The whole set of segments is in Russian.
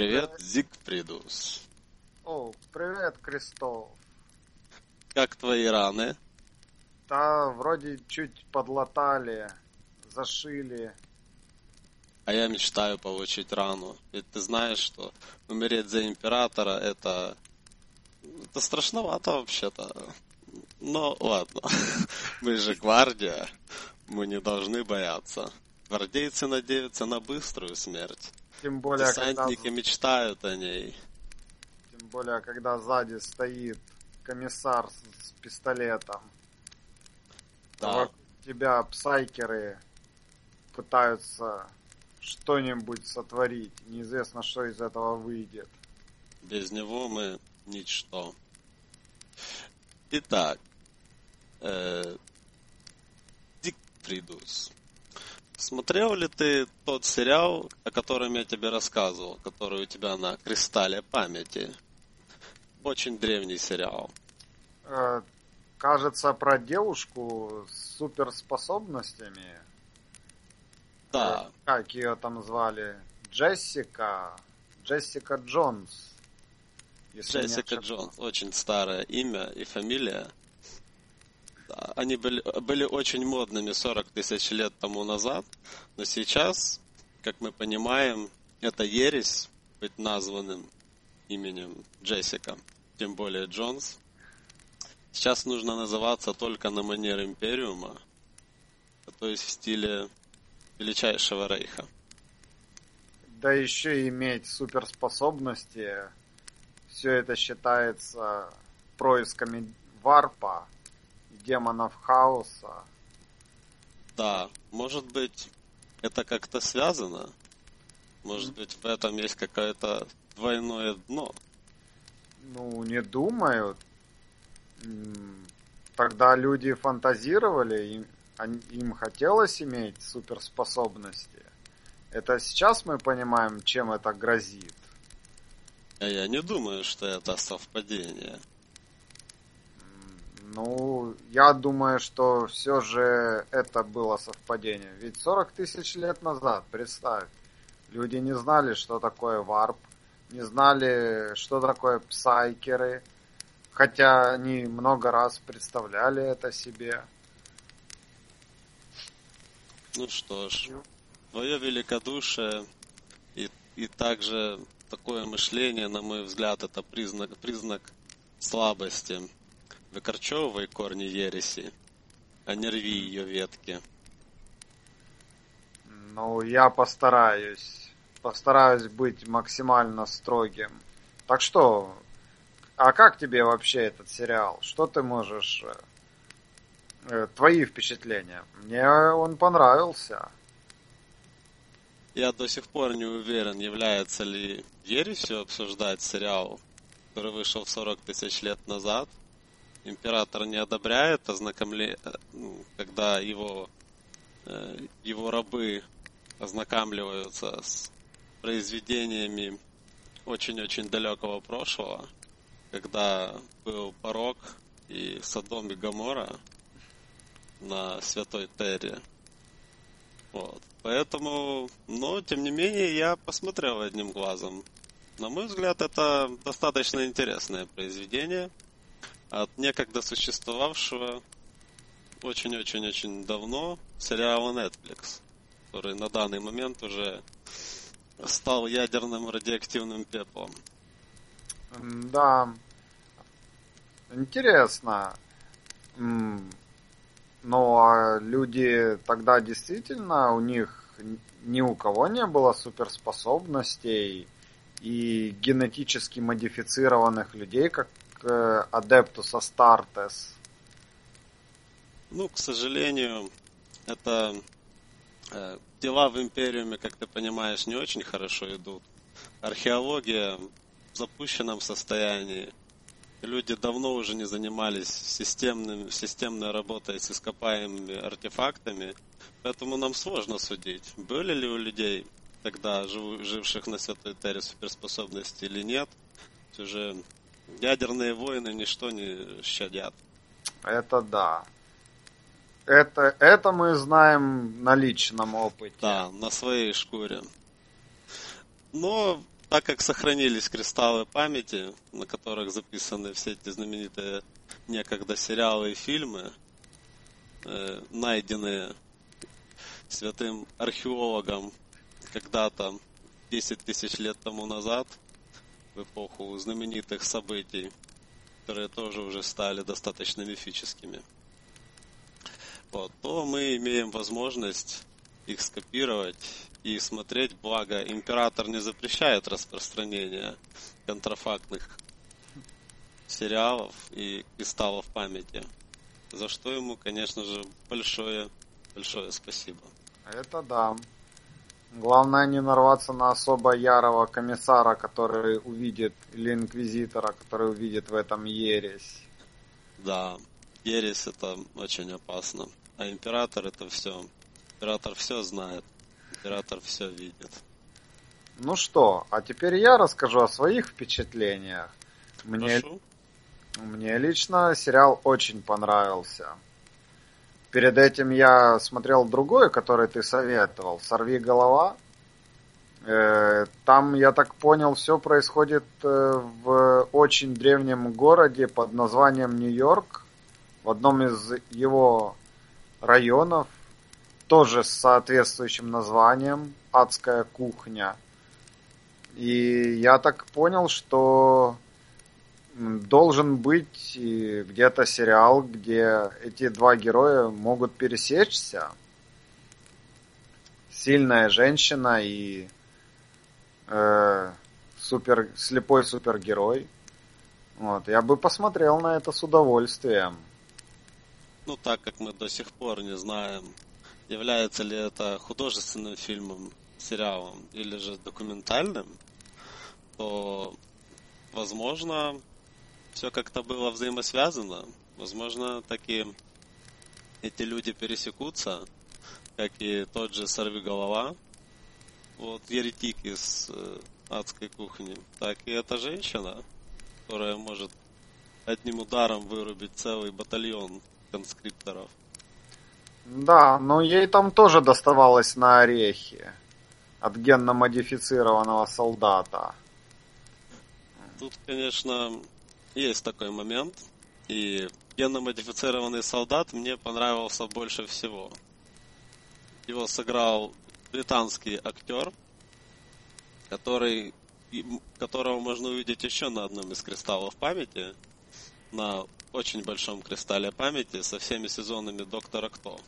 Привет, Зигфридус. О, привет, Крестов. Как твои раны? Да, вроде чуть подлатали, зашили. А я мечтаю получить рану. Ведь ты знаешь, что умереть за императора это... Это страшновато вообще-то. Но ладно. Мы же гвардия. Мы не должны бояться. Гвардейцы надеются на быструю смерть. Тем более, Десантники когда, мечтают о ней. тем более, когда сзади стоит комиссар с, с пистолетом. Да. вокруг тебя псайкеры пытаются что-нибудь сотворить. Неизвестно, что из этого выйдет. Без него мы ничто. Итак, э, Дикфридус, смотрел ли ты тот сериал, о котором я тебе рассказывал, который у тебя на кристалле памяти? Очень древний сериал. Э, кажется, про девушку с суперспособностями. Да, Э, Как ее там звали? Джессика. Джессика Джонс. Джессика. Джонс, очень старое имя и фамилия. Они были, были очень модными 40 тысяч лет тому назад, но сейчас, как мы понимаем, это ересь быть названным именем Джессика, тем более Джонс. Сейчас нужно называться только на манер Империума, то есть в стиле величайшего рейха. Да еще и иметь суперспособности. Все это считается происками варпа, демонов хаоса. Да, может быть, это как-то связано? Может быть, в этом есть какое-то двойное дно? Ну, не думаю. Тогда люди фантазировали, им, им хотелось иметь суперспособности. Это сейчас мы понимаем, чем это грозит. А я не думаю, что это совпадение. Ну, я думаю, что все же это было совпадение. Ведь 40 тысяч лет назад, представь, люди не знали, что такое варп, не знали, что такое псайкеры, хотя они много раз представляли это себе. Ну что ж, твое великодушие и, и также такое мышление, на мой взгляд, это признак, признак слабости. Выкорчевывай корни ереси, а не рви ее ветки. Ну, я постараюсь. Постараюсь быть максимально строгим. Так что, а как тебе вообще этот сериал? Что ты можешь... э, э, Твои впечатления? Мне он понравился. Я до сих пор не уверен, является ли ересью обсуждать сериал, который вышел 40 тысяч лет назад. Император не одобряет ознакомление, когда его, э, его рабы ознакомливаются с произведениями очень-очень далекого прошлого, когда был порог и Содом и Гомора на Святой Терре. Вот. Поэтому, но, тем не менее, я посмотрел одним глазом. На мой взгляд, это достаточно интересное произведение от некогда существовавшего очень-очень-очень давно сериала Netflix, который на данный момент уже стал ядерным радиоактивным пеплом. Да. Интересно. М, Ну, а люди тогда действительно, у них ни у кого не было суперспособностей и генетически модифицированных людей, как э, Адептус Астартес. Ну, к сожалению, это э, дела в Империуме, как ты понимаешь, не очень хорошо идут. Археология в запущенном состоянии. Люди давно уже не занимались системным, системной работой с ископаемыми артефактами, поэтому нам сложно судить, были ли у людей тогда, живших на Святой Терре, суперспособности или нет. Уже ядерные войны ничто не щадят. Это да. Это, это мы знаем на личном опыте. Да, на своей шкуре. Но так как сохранились кристаллы памяти, на которых записаны все эти знаменитые некогда сериалы и фильмы, э, найденные святым археологом когда-то 10 тысяч лет тому назад, в эпоху знаменитых событий, которые тоже уже стали достаточно мифическими, вот, то мы имеем возможность их скопировать и смотреть, благо император не запрещает распространение контрафактных сериалов и кристаллов памяти. За что ему, конечно же, большое, большое спасибо. Это да. Главное не нарваться на особо ярого комиссара, который увидит, или инквизитора, который увидит в этом ересь. Да, ересь это очень опасно. А император это все. Император все знает. Император все видит. Ну что, а теперь я расскажу о своих впечатлениях. Мне, Прошу. мне лично сериал очень понравился. Перед этим я смотрел другой, который ты советовал, «Сорви голова». Э, Там, я так понял, все происходит э, в очень древнем городе под названием Нью-Йорк, в одном из его районов, тоже с соответствующим названием «Адская кухня». И я так понял, что должен быть где-то сериал, где эти два героя могут пересечься. Сильная женщина и э, супер, слепой супергерой. Вот, я бы посмотрел на это с удовольствием. Ну, так как мы до сих пор не знаем, является ли это художественным фильмом, сериалом или же документальным, то, возможно, все как-то было взаимосвязано. Возможно, таки эти люди пересекутся, как и тот же Сорвиголова, вот еретик из э, адской кухни, так и эта женщина, которая может одним ударом вырубить целый батальон конскрипторов. Да, но ей там тоже доставалось на орехи от генно-модифицированного солдата. Тут, конечно, есть такой момент. И генно-модифицированный солдат мне понравился больше всего. Его сыграл британский актер, который, которого можно увидеть еще на одном из кристаллов памяти, на очень большом кристалле памяти со всеми сезонами Доктора Кто.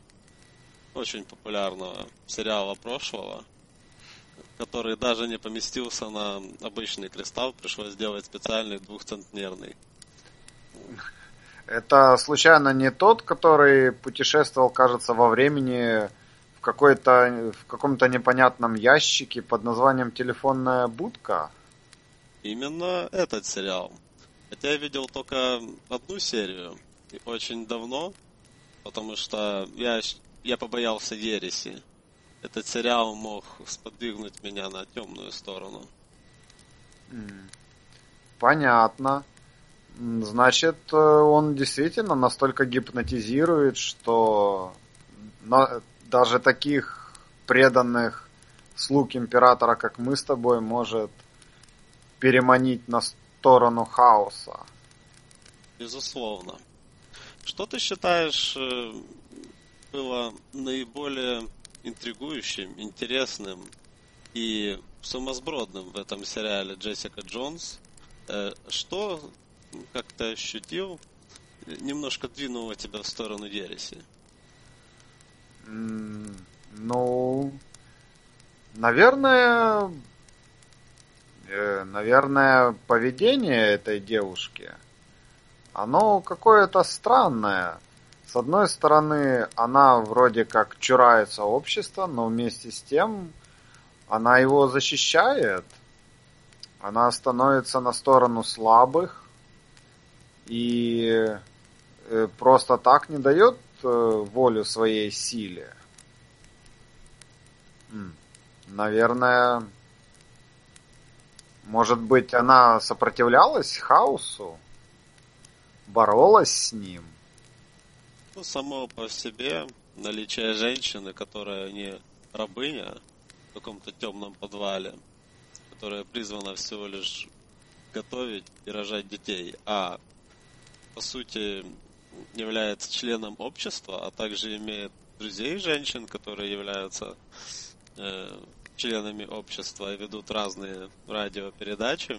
Очень популярного сериала прошлого, который даже не поместился на обычный кристалл, пришлось сделать специальный двухцентнерный. Это случайно не тот, который путешествовал, кажется, во времени в какой-то в каком-то непонятном ящике под названием телефонная будка? Именно этот сериал. Хотя я видел только одну серию, и очень давно, потому что я, я побоялся ереси. Этот сериал мог сподвигнуть меня на темную сторону. Понятно. Значит, э, он действительно настолько гипнотизирует, что даже таких преданных слуг императора, как мы с тобой, может переманить на сторону хаоса. Безусловно. Что ты считаешь э, было наиболее интригующим, интересным и сумасбродным в этом сериале Джессика Джонс? Э, Что, как ты ощутил, немножко двинуло тебя в сторону ереси? М, Ну, наверное, э, наверное, поведение этой девушки, оно какое-то странное. С одной стороны, она вроде как чурается общества, но вместе с тем она его защищает. Она становится на сторону слабых и э, просто так не дает э, волю своей силе. Наверное, может быть, она сопротивлялась хаосу, боролась с ним. Ну, само по себе наличие женщины, которая не рабыня в каком-то темном подвале, которая призвана всего лишь готовить и рожать детей, а по сути является членом общества, а также имеет друзей женщин, которые являются э, членами общества и ведут разные радиопередачи,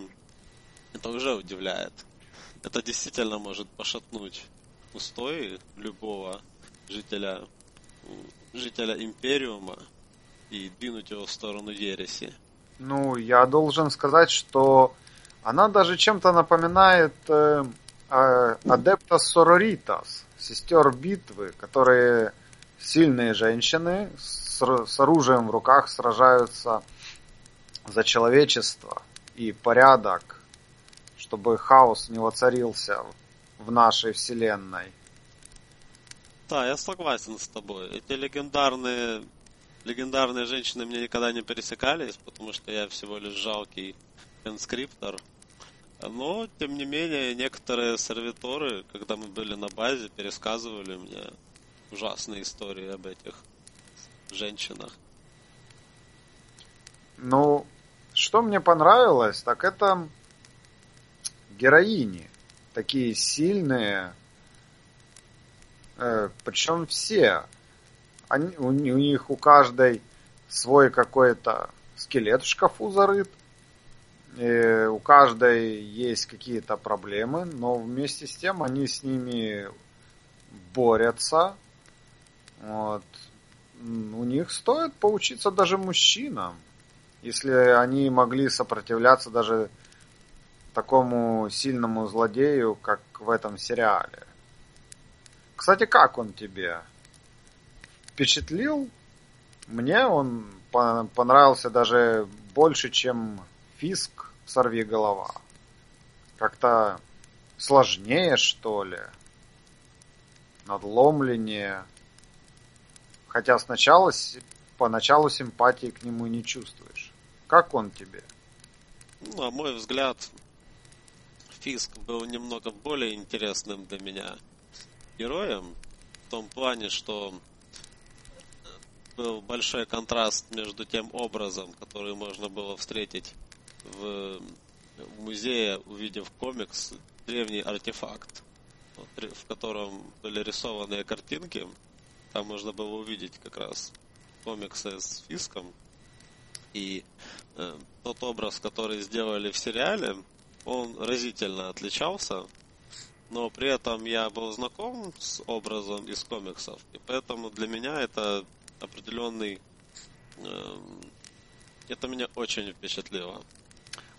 это уже удивляет. Это действительно может пошатнуть устои любого жителя, жителя Империума и двинуть его в сторону ереси. Ну, я должен сказать, что она даже чем-то напоминает э, э, Адептас Сороритас, сестер битвы, которые сильные женщины с, с оружием в руках сражаются за человечество и порядок, чтобы хаос не воцарился в нашей вселенной. Да, я согласен с тобой. Эти легендарные легендарные женщины мне никогда не пересекались, потому что я всего лишь жалкий инскриптор. Но, тем не менее, некоторые сервиторы, когда мы были на базе, пересказывали мне ужасные истории об этих женщинах. Ну, что мне понравилось, так это героини. Такие сильные. Э, причем все. Они, у, у них у каждой свой какой-то скелет в шкафу зарыт. И у каждой есть какие-то проблемы, но вместе с тем они с ними борются. Вот. У них стоит поучиться даже мужчинам, если они могли сопротивляться даже такому сильному злодею, как в этом сериале. Кстати, как он тебе? Впечатлил? Мне он понравился даже больше, чем Фиск «Сорви голова». Как-то сложнее, что ли. Надломленнее. Хотя сначала, поначалу симпатии к нему не чувствуешь. Как он тебе? На мой взгляд, Фиск был немного более интересным для меня героем. В том плане, что был большой контраст между тем образом, который можно было встретить в, музее, увидев комикс, древний артефакт, в котором были рисованные картинки. Там можно было увидеть как раз комиксы с Фиском. И э, тот образ, который сделали в сериале, он разительно отличался, но при этом я был знаком с образом из комиксов, и поэтому для меня это определенный... Э, это меня очень впечатлило.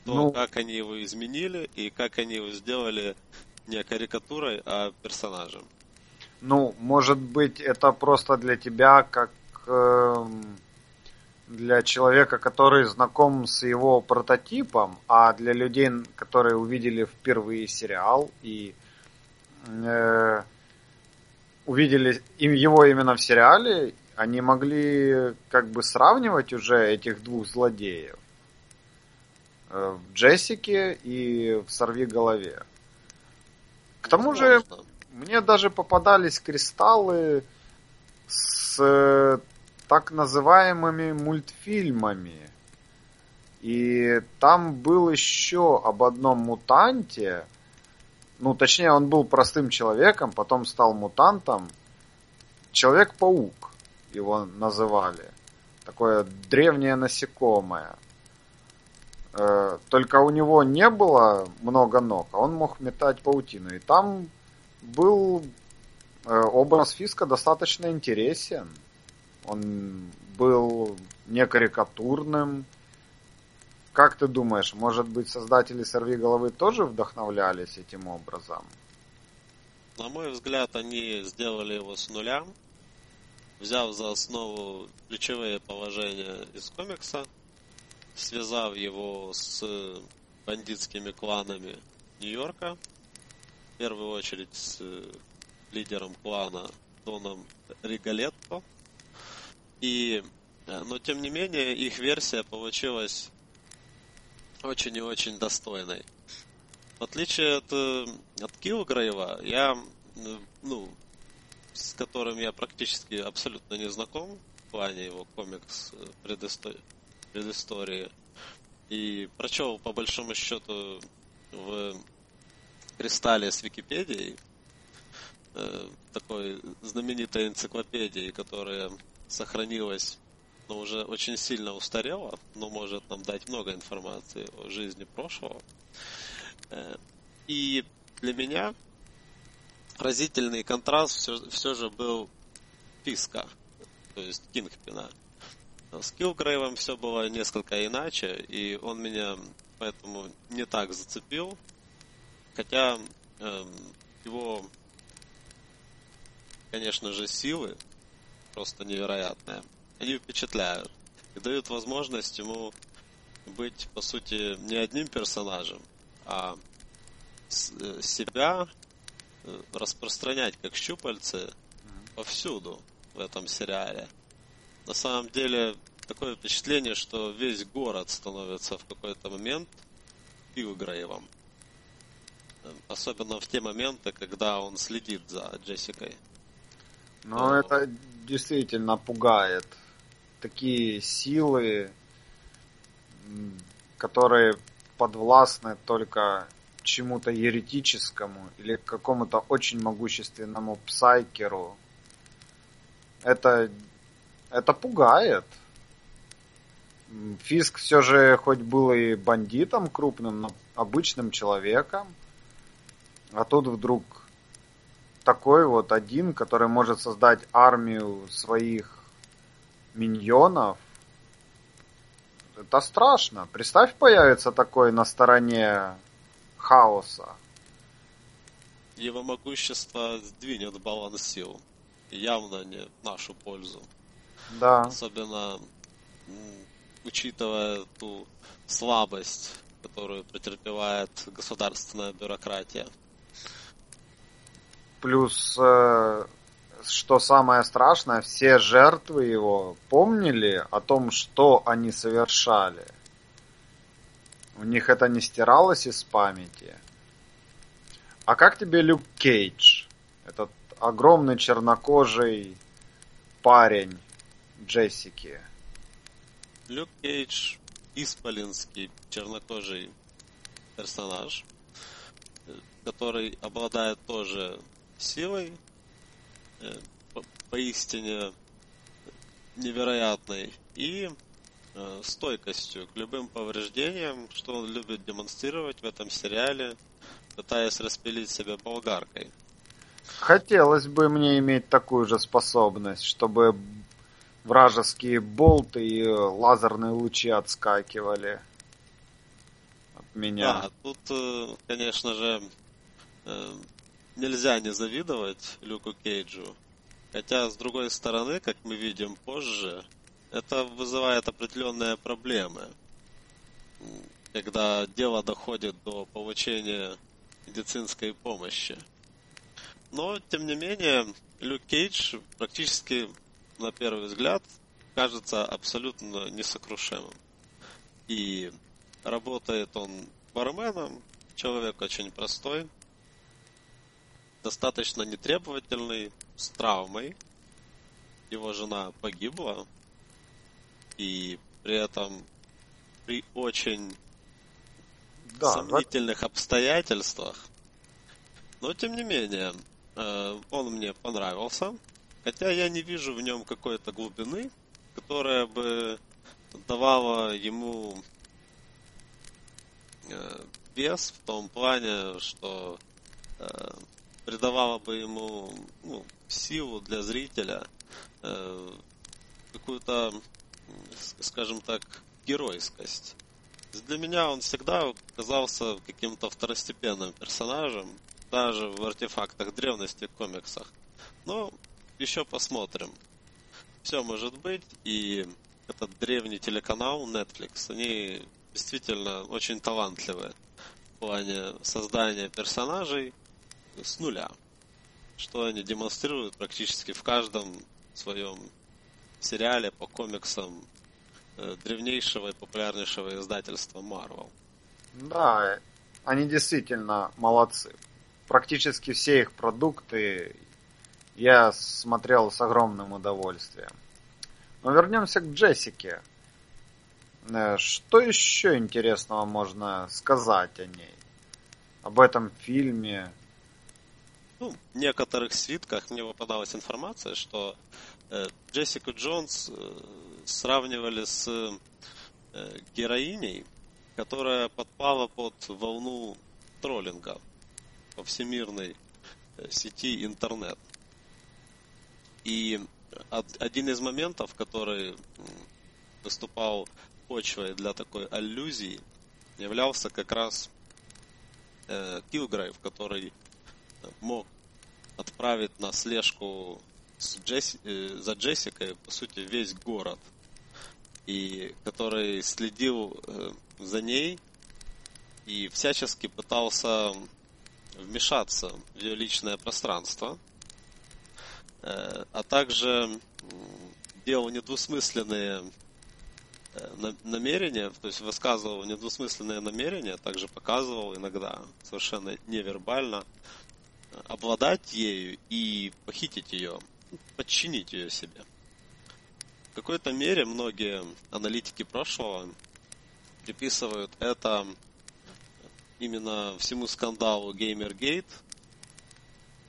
То, ну, как они его изменили и как они его сделали не карикатурой, а персонажем. Ну, может быть, это просто для тебя как э, для человека, который знаком с его прототипом, а для людей, которые увидели впервые сериал и э, увидели им его именно в сериале, они могли как бы сравнивать уже этих двух злодеев э, в Джессике и в Сорви голове. К тому же мне даже попадались кристаллы с так называемыми мультфильмами. И там был еще об одном мутанте. Ну, точнее, он был простым человеком, потом стал мутантом. Человек-паук его называли. Такое древнее насекомое. Э, только у него не было много ног, а он мог метать паутину. И там был э, образ Фиска достаточно интересен. Он был не карикатурным. Как ты думаешь, может быть, создатели «Сорви головы» тоже вдохновлялись этим образом? На мой взгляд, они сделали его с нуля, взяв за основу ключевые положения из комикса, связав его с бандитскими кланами Нью-Йорка, в первую очередь с лидером клана Доном Ригалетто, и, э, но тем не менее, их версия получилась очень и очень достойной. В отличие от, э, от Килгрейва, я, э, ну, с которым я практически абсолютно не знаком в плане его комикс предыстории, предыстории и прочел по большому счету в кристалле с Википедией, такой знаменитой энциклопедией, которая сохранилась, но уже очень сильно устарела, но может нам дать много информации о жизни прошлого. Э, и для меня разительный контраст все, все же был Писка, то есть Кингпина. С Килгрейвом все было несколько иначе, и он меня поэтому не так зацепил. Хотя э, его, конечно же, силы просто невероятные. Они впечатляют и дают возможность ему быть, по сути, не одним персонажем, а э, себя э, распространять как щупальцы повсюду в этом сериале. На самом деле, такое впечатление, что весь город становится в какой-то момент Пилгрейвом. Особенно в те моменты, когда он следит за Джессикой. Но ну, это действительно пугает. Такие силы, которые подвластны только чему-то еретическому или какому-то очень могущественному псайкеру. Это, это пугает. Фиск все же хоть был и бандитом крупным, но обычным человеком. А тут вдруг такой вот один, который может создать армию своих миньонов. Это страшно. Представь, появится такой на стороне хаоса. Его могущество сдвинет баланс сил. Явно не в нашу пользу. Да. Особенно учитывая ту слабость, которую претерпевает государственная бюрократия. Плюс, э, что самое страшное, все жертвы его помнили о том, что они совершали. У них это не стиралось из памяти. А как тебе Люк Кейдж? Этот огромный чернокожий парень Джессики. Люк Кейдж исполинский чернокожий персонаж, который обладает тоже силой, э, поистине невероятной, и э, стойкостью к любым повреждениям, что он любит демонстрировать в этом сериале, пытаясь распилить себя болгаркой. Хотелось бы мне иметь такую же способность, чтобы вражеские болты и лазерные лучи отскакивали от меня. Да, тут, э, конечно же, нельзя не завидовать Люку Кейджу. Хотя, с другой стороны, как мы видим позже, это вызывает определенные проблемы. Когда дело доходит до получения медицинской помощи. Но, тем не менее, Люк Кейдж практически на первый взгляд, кажется абсолютно несокрушимым. И работает он барменом, человек очень простой, достаточно нетребовательный, с травмой. Его жена погибла, и при этом при очень да, сомнительных да. обстоятельствах. Но тем не менее, э, он мне понравился. Хотя я не вижу в нем какой-то глубины, которая бы давала ему э, вес в том плане, что э, придавала бы ему ну, силу для зрителя, э, какую-то, скажем так, геройскость. Для меня он всегда казался каким-то второстепенным персонажем, даже в артефактах древности, комиксах. Но еще посмотрим. Все может быть, и этот древний телеканал Netflix, они действительно очень талантливые в плане создания персонажей с нуля. Что они демонстрируют практически в каждом своем сериале по комиксам э, древнейшего и популярнейшего издательства Marvel. Да, они действительно молодцы. Практически все их продукты я смотрел с огромным удовольствием. Но вернемся к Джессике. Э, что еще интересного можно сказать о ней? Об этом фильме? Ну, в некоторых свитках мне попадалась информация, что э, Джессику Джонс э, сравнивали с э, героиней, которая подпала под волну троллинга по всемирной э, сети интернет. И один из моментов, который выступал почвой для такой аллюзии, являлся как раз э, Килгрейв, который мог отправить на слежку с Джесси, э, за Джессикой, по сути, весь город. И который следил э, за ней и всячески пытался вмешаться в ее личное пространство, э, а также делал недвусмысленные намерения, то есть высказывал недвусмысленные намерения, также показывал иногда совершенно невербально обладать ею и похитить ее, подчинить ее себе. В какой-то мере многие аналитики прошлого приписывают это именно всему скандалу Gamergate,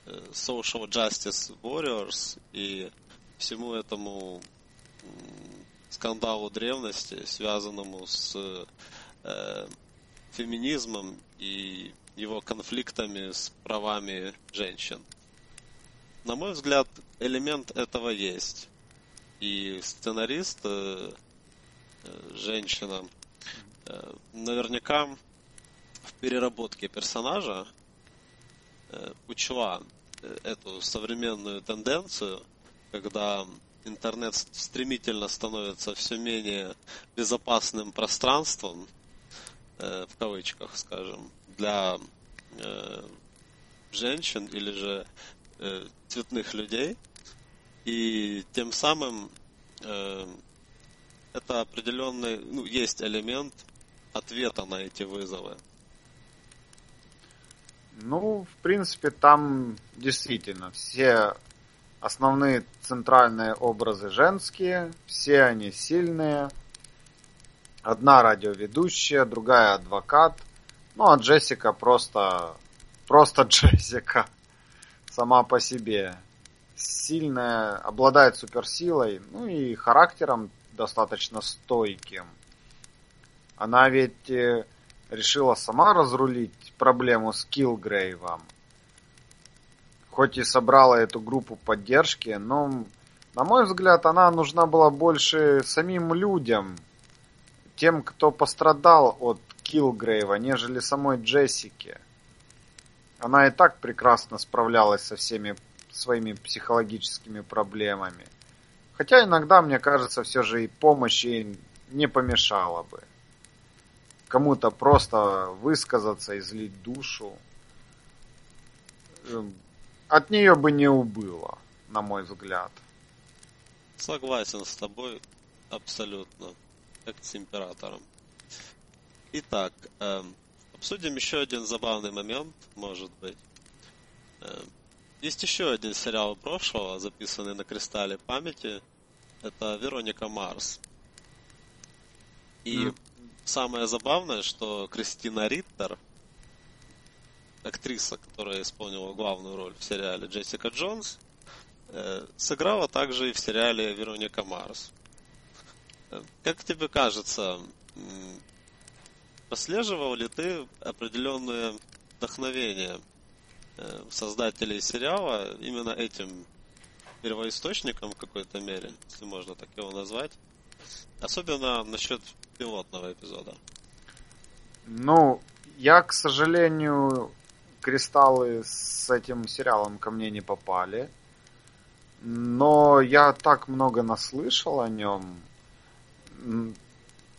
э, Social Justice Warriors и всему этому скандалу древности, связанному с э, феминизмом и его конфликтами с правами женщин. На мой взгляд, элемент этого есть. И сценарист, э, э женщина, э, наверняка в переработке персонажа учла эту современную тенденцию, когда интернет стремительно становится все менее безопасным пространством, э, в кавычках, скажем, для э, женщин или же э, цветных людей. И тем самым это определенный, ну, есть элемент ответа на эти вызовы. Ну, в принципе, там действительно все основные центральные образы женские, все они сильные. Одна радиоведущая, другая адвокат. Ну, а Джессика просто... Просто Джессика. Сама по себе. Сильная, обладает суперсилой, ну и характером достаточно стойким. Она ведь э, решила сама разрулить проблему с Килгрейвом. Хоть и собрала эту группу поддержки, но, на мой взгляд, она нужна была больше самим людям, тем, кто пострадал от Килгрейва, нежели самой Джессике. Она и так прекрасно справлялась со всеми своими психологическими проблемами. Хотя иногда, мне кажется, все же и помощь ей не помешала бы кому-то просто высказаться, излить душу, эм, от нее бы не убыло, на мой взгляд. Согласен с тобой абсолютно, как с императором. Итак, эм, обсудим еще один забавный момент, может быть. Эм, есть еще один сериал прошлого, записанный на кристалле памяти. Это Вероника Марс. И mm самое забавное, что Кристина Риттер, актриса, которая исполнила главную роль в сериале Джессика Джонс, э, сыграла также и в сериале Вероника Марс. Как тебе кажется, прослеживал ли ты определенное вдохновение э, создателей сериала именно этим первоисточником в какой-то мере, если можно так его назвать? Особенно насчет пилотного эпизода. Ну, я, к сожалению, кристаллы с этим сериалом ко мне не попали. Но я так много наслышал о нем.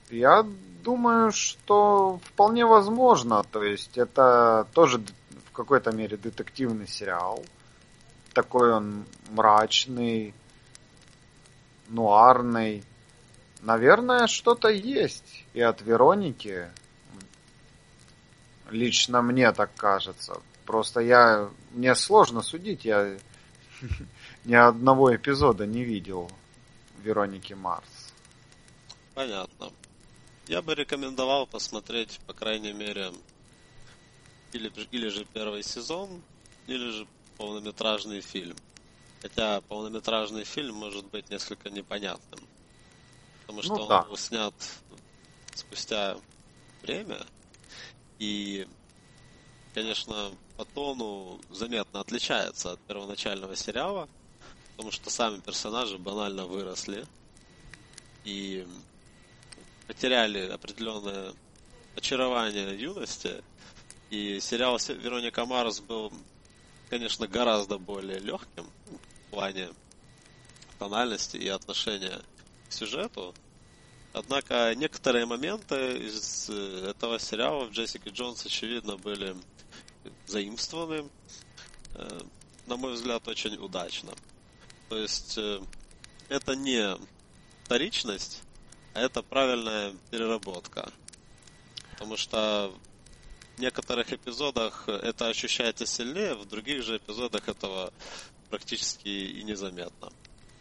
Я думаю, что вполне возможно. То есть это тоже в какой-то мере детективный сериал. Такой он мрачный, нуарный. Наверное, что-то есть и от Вероники. Лично мне так кажется. Просто я... Мне сложно судить, я ни одного эпизода не видел Вероники Марс. Понятно. я бы рекомендовал посмотреть, по крайней мере, или, или же первый сезон, или же полнометражный фильм. Хотя полнометражный фильм может быть несколько непонятным. Потому что ну, он да. был снят спустя время. И, конечно, по тону заметно отличается от первоначального сериала. Потому что сами персонажи банально выросли. И потеряли определенное очарование юности. И сериал Вероника Марс был, конечно, гораздо более легким в плане тональности и отношения к сюжету. Однако некоторые моменты из э, этого сериала в Джессике Джонс, очевидно, были заимствованы, э, на мой взгляд, очень удачно. То есть э, это не вторичность, это правильная переработка. Потому что в некоторых эпизодах это ощущается сильнее, в других же эпизодах этого практически и незаметно.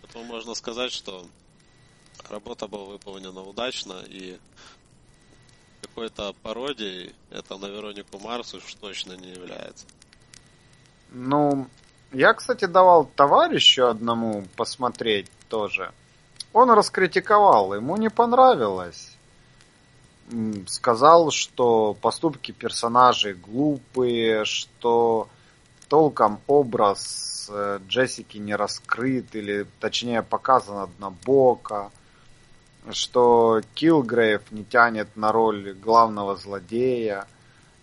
Поэтому можно сказать, что работа была выполнена удачно и какой-то пародией это на Веронику Марс уж точно не является. Ну, я, кстати, давал товарищу одному посмотреть тоже. Он раскритиковал, ему не понравилось. Сказал, что поступки персонажей глупые, что толком образ э, Джессики не раскрыт, или точнее показан однобоко, что Килгрейв не тянет на роль главного злодея.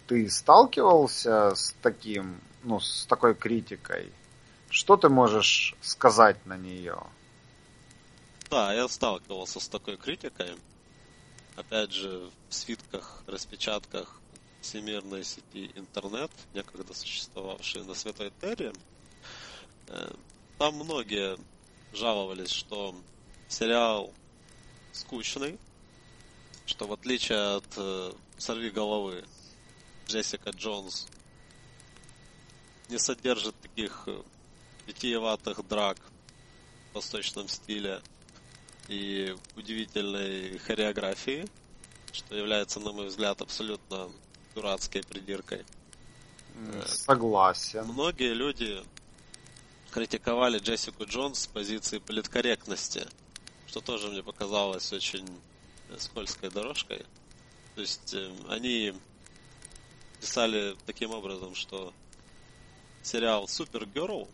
Ты сталкивался с таким, ну, с такой критикой? Что ты можешь сказать на нее? Да, я сталкивался с такой критикой. Опять же, в свитках, распечатках всемирной сети интернет, некогда существовавшей на Святой Терре, э, там многие жаловались, что сериал скучный, что в отличие от э, «Сорви головы» Джессика Джонс не содержит таких э, витиеватых драк в восточном стиле и удивительной хореографии, что является, на мой взгляд, абсолютно дурацкой придиркой. Согласен. Многие люди критиковали Джессику Джонс с позиции политкорректности, что тоже мне показалось очень скользкой дорожкой. То есть э, они писали таким образом, что сериал Супергерл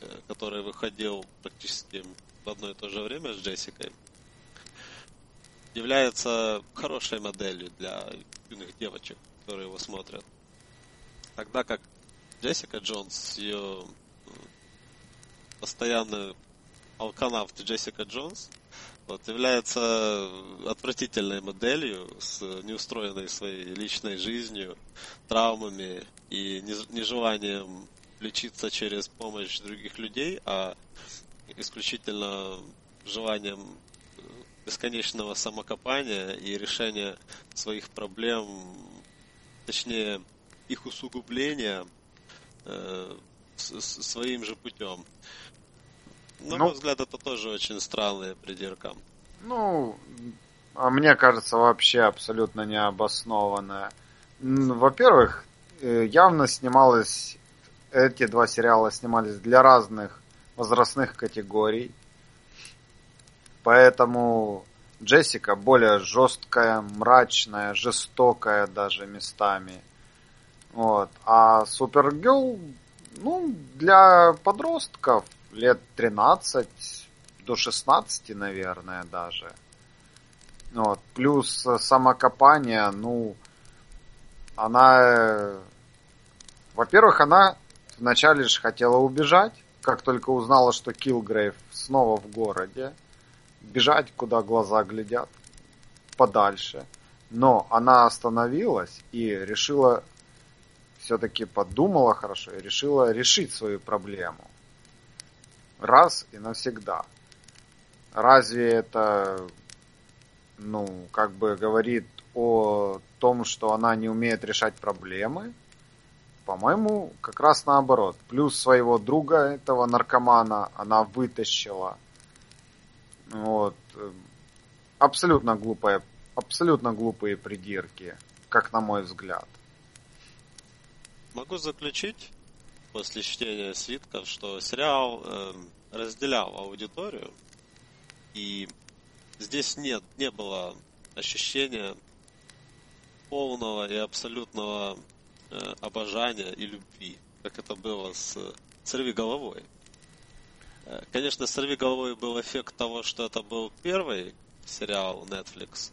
Э, который выходил практически в одно и то же время с Джессикой, является хорошей моделью для юных девочек, которые его смотрят. Тогда как Джессика Джонс, ее постоянный алканавт Джессика Джонс, вот, является отвратительной моделью с неустроенной своей личной жизнью, травмами и нежеланием лечиться через помощь других людей, а исключительно желанием бесконечного самокопания и решения своих проблем, точнее их усугубления э, с, с, своим же путем. На ну, мой взгляд, это тоже очень странная придирка. Ну, а мне кажется, вообще абсолютно необоснованная. Во-первых, э, явно снималась эти два сериала снимались для разных возрастных категорий. Поэтому Джессика более жесткая, мрачная, жестокая даже местами. Вот. А Супергерл, ну, для подростков лет 13 до 16, наверное, даже. Вот. Плюс самокопание, ну, она... Во-первых, она Вначале же хотела убежать, как только узнала, что Килгрейв снова в городе. Бежать, куда глаза глядят, подальше. Но она остановилась и решила, все-таки подумала хорошо и решила решить свою проблему. Раз и навсегда. Разве это, ну, как бы говорит о том, что она не умеет решать проблемы? По-моему, как раз наоборот. Плюс своего друга, этого наркомана, она вытащила. Вот. Абсолютно глупая абсолютно глупые придирки, как на мой взгляд. Могу заключить после чтения свитков, что сериал э, разделял аудиторию, и здесь нет, не было ощущения полного и абсолютного э, обожания и любви, как это было с «Сорви головой». Э, конечно, «Сорви головой» был эффект того, что это был первый сериал Netflix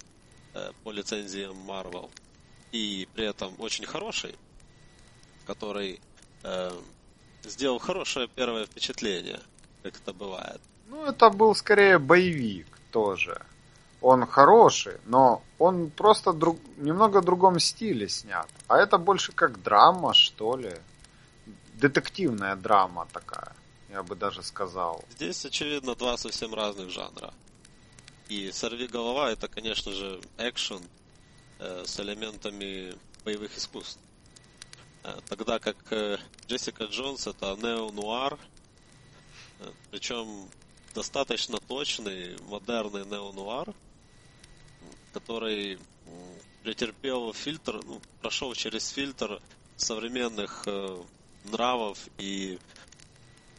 э, по лицензиям Marvel, и при этом очень хороший, который э, сделал хорошее первое впечатление, как это бывает. Ну, это был скорее боевик тоже. Он хороший, но он просто друг, немного в другом стиле снят. А это больше как драма, что ли. Детективная драма такая, я бы даже сказал. Здесь, очевидно, два совсем разных жанра. И «Сорви голова» это, конечно же, экшен э, с элементами боевых искусств. Э, тогда как э, Джессика Джонс это нео-нуар, э, причем достаточно точный, модерный нео-нуар, который претерпел фильтр, ну, прошел через фильтр современных э, нравов и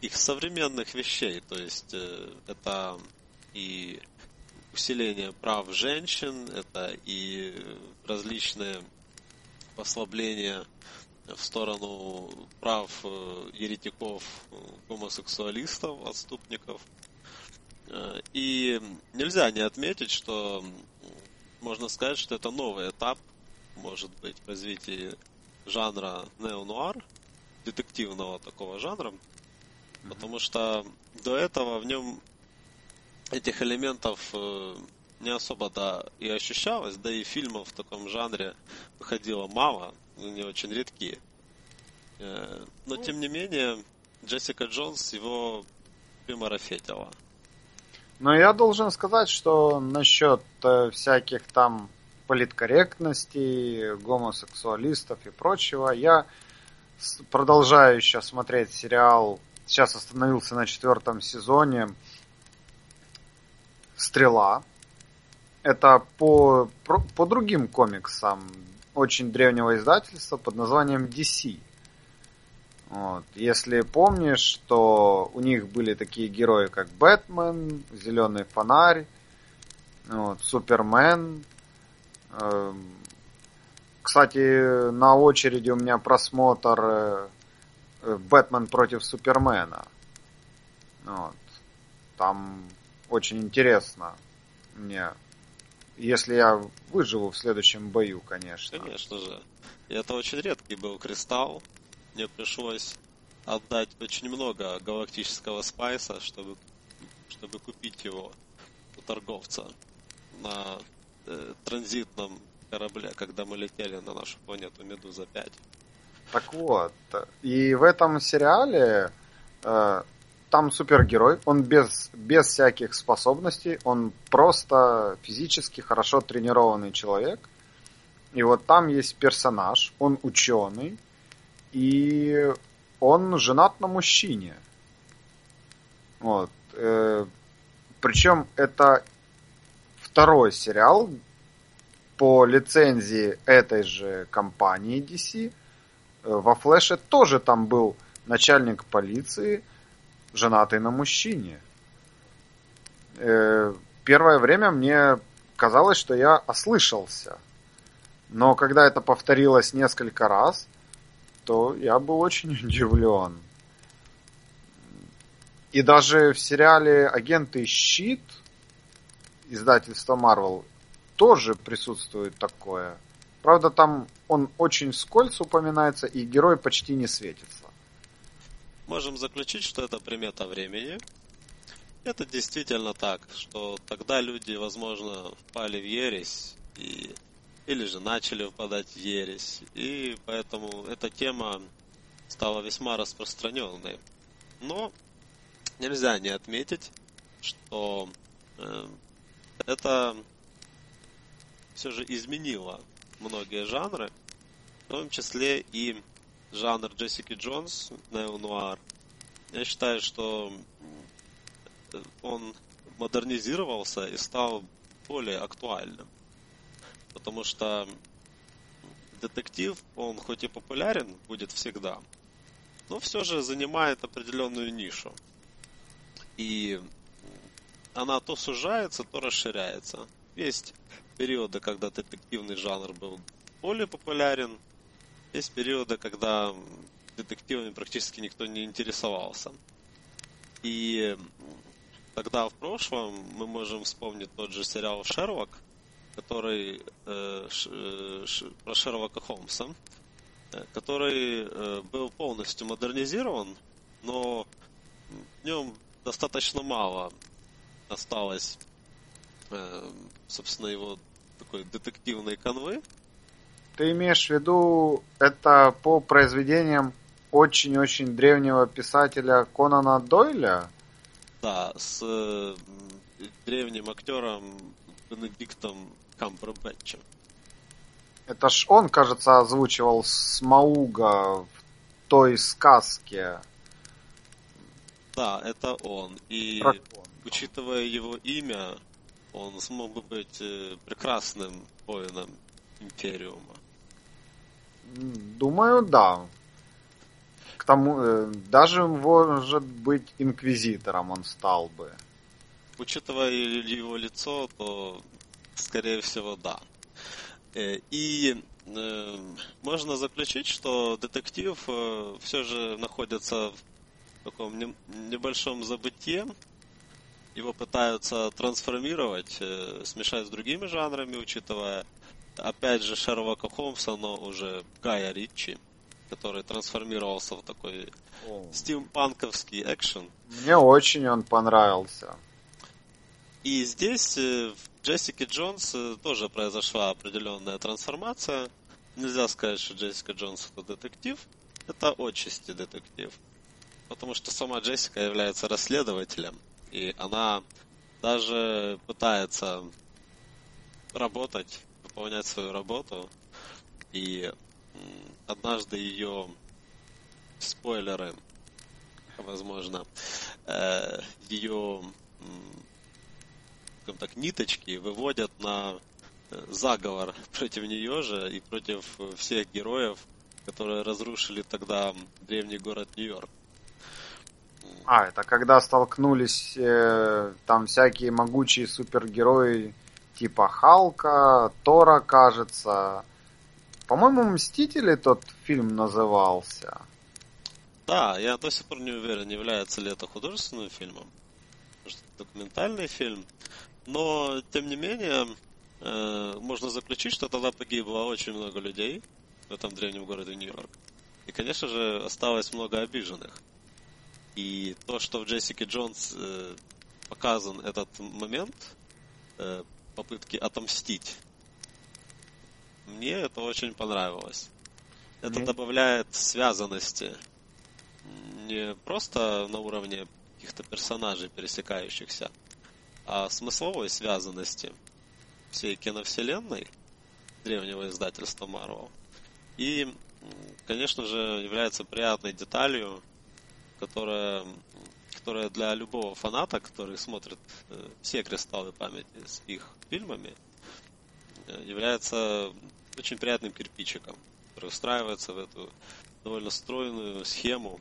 их современных вещей. То есть э, это и усиление прав женщин, это и различные послабления в сторону прав э, еретиков, гомосексуалистов, отступников. Э, и нельзя не отметить, что можно сказать, что это новый этап, может быть, в развитии жанра неонуар, детективного такого жанра, потому что до этого в нем этих элементов э, не особо, да, и ощущалось, да и фильмов в таком жанре выходило мало, они очень редкие. Э, но, ну, тем не менее, Джессика Джонс его примарафетила. Но я должен сказать, что насчет э, всяких там политкорректностей, гомосексуалистов и прочего, я продолжаю сейчас смотреть сериал, сейчас остановился на четвертом сезоне «Стрела». Это по, по другим комиксам очень древнего издательства под названием DC. Вот. Если помнишь, что у них были такие герои, как Бэтмен, Зеленый фонарь, вот, Супермен. Эм, кстати, на очереди у меня просмотр э, э, Бэтмен против Супермена. Вот. Там очень интересно мне. Если я выживу в следующем бою, конечно. Конечно же. Это очень редкий был кристалл мне пришлось отдать очень много галактического спайса, чтобы, чтобы купить его у торговца на э, транзитном корабле, когда мы летели на нашу планету Медуза 5. Так вот, и в этом сериале э, там супергерой, он без, без всяких способностей, он просто физически хорошо тренированный человек. И вот там есть персонаж, он ученый, и он женат на мужчине. Вот. Э, причем это второй сериал по лицензии этой же компании DC. Э, во Флэше тоже там был начальник полиции, женатый на мужчине. Э, первое время мне казалось, что я ослышался. Но когда это повторилось несколько раз, то я был очень удивлен. И даже в сериале «Агенты Щит» издательства Marvel тоже присутствует такое. Правда, там он очень скользко упоминается, и герой почти не светится. Можем заключить, что это примета времени. Это действительно так, что тогда люди, возможно, впали в ересь и или же начали впадать в ересь. И поэтому эта тема стала весьма распространенной. Но нельзя не отметить, что э, это все же изменило многие жанры, в том числе и жанр Джессики Джонс, неонуар. Я считаю, что он модернизировался и стал более актуальным. Потому что детектив, он хоть и популярен, будет всегда, но все же занимает определенную нишу. И она то сужается, то расширяется. Есть периоды, когда детективный жанр был более популярен, есть периоды, когда детективами практически никто не интересовался. И тогда в прошлом мы можем вспомнить тот же сериал «Шерлок», который э, ш, э, ш, про Шерлока Холмса, э, который э, был полностью модернизирован, но в нем достаточно мало осталось, э, собственно, его такой детективной канвы. Ты имеешь в виду это по произведениям очень-очень древнего писателя Конана Дойля? Да, с э, древним актером Бенедиктом Камбербэтчем. Это ж он, кажется, озвучивал Смауга в той сказке. Да, это он. И Дракон. учитывая его имя, он смог бы быть э, прекрасным воином Империума. Думаю, да. К тому, э, даже, может быть, инквизитором он стал бы. Учитывая его лицо, то, скорее всего, да. Э, и э, можно заключить, что детектив э, все же находится в таком не, небольшом забытье. Его пытаются трансформировать, смешать с другими жанрами, учитывая опять же, Шерлока Холмса, но уже Гая Ричи, который трансформировался в такой О. стимпанковский экшен. Мне очень он понравился. И здесь в Джессике Джонс э, тоже произошла определенная трансформация. Нельзя сказать, что Джессика Джонс это детектив. Это отчасти детектив. Потому что сама Джессика является расследователем. И она даже пытается работать выполнять свою работу. И однажды ее спойлеры, возможно, э, ее, скажем так, ниточки выводят на э, заговор против нее же и против всех героев, которые разрушили тогда древний город Нью-Йорк. А, это когда столкнулись э, там всякие могучие супергерои типа Халка, Тора, кажется. По-моему, Мстители тот фильм назывался. Да, я до сих пор не уверен, является ли это художественным фильмом. Может, документальный фильм. Но, тем не менее, э, можно заключить, что тогда погибло очень много людей в этом древнем городе Нью-Йорк. И, конечно же, осталось много обиженных. И то, что в Джессике Джонс э, показан этот момент, э, попытки отомстить. Мне это очень понравилось. Это добавляет связанности. Не просто на уровне каких-то персонажей, пересекающихся, а смысловой связанности всей киновселенной древнего издательства Marvel. И, конечно же, является приятной деталью, которая которая для любого фаната, который смотрит э, все кристаллы памяти с их фильмами, э, является очень приятным кирпичиком, который устраивается в эту довольно стройную схему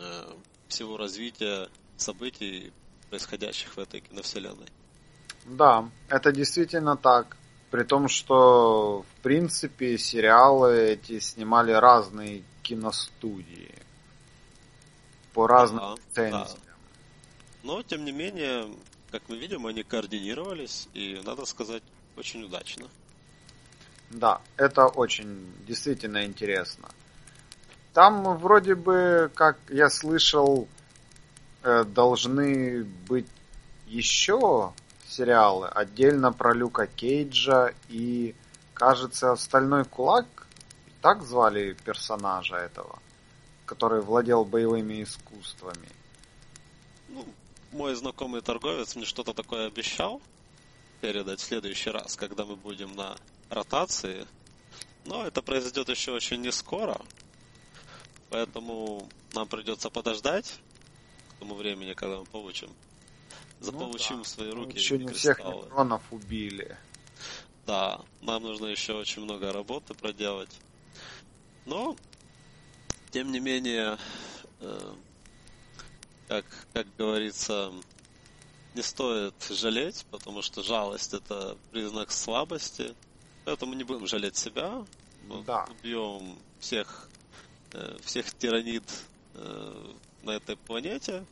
э, всего развития событий, происходящих в этой киновселенной. Да, это действительно так. При том, что, в принципе, сериалы эти снимали разные киностудии по разным ага, лицензиям. Да. Но, тем не менее, как мы видим, они координировались, и, надо сказать, очень удачно. Да, это очень действительно интересно. Там вроде бы, как я слышал, должны быть еще сериалы отдельно про Люка Кейджа и, кажется, Стальной Кулак. Так звали персонажа этого который владел боевыми искусствами. Ну, мой знакомый торговец мне что-то такое обещал передать в следующий раз, когда мы будем на ротации. Но это произойдет еще очень не скоро. Поэтому нам придется подождать тому времени, когда мы получим. Заполучим ну, да. в свои руки. Еще не всех некронов убили. да, нам нужно еще очень много работы проделать. Но, тем не менее, э, как, как говорится, не стоит жалеть, потому что жалость это признак слабости. Поэтому не будем жалеть себя. Да. Убьем всех, э, всех тиранид э, на этой планете.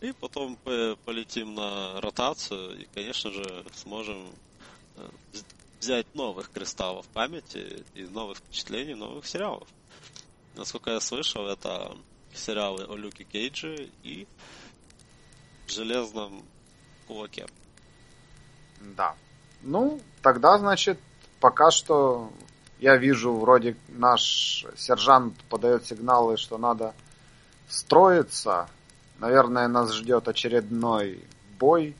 И потом полетим на ротацию и, конечно же, сможем э, взять новых кристаллов памяти и новых впечатлений, новых сериалов. Насколько я слышал, это сериалы о Люке Кейдже и Железном Кулаке. Да. Ну, тогда, значит, пока что я вижу, вроде наш сержант подает сигналы, что надо строиться. Наверное, нас ждет очередной бой.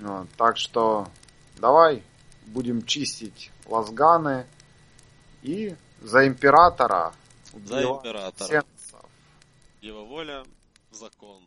Вот, так что давай будем чистить лазганы и за императора за императора. Сенсов. Его воля – закон.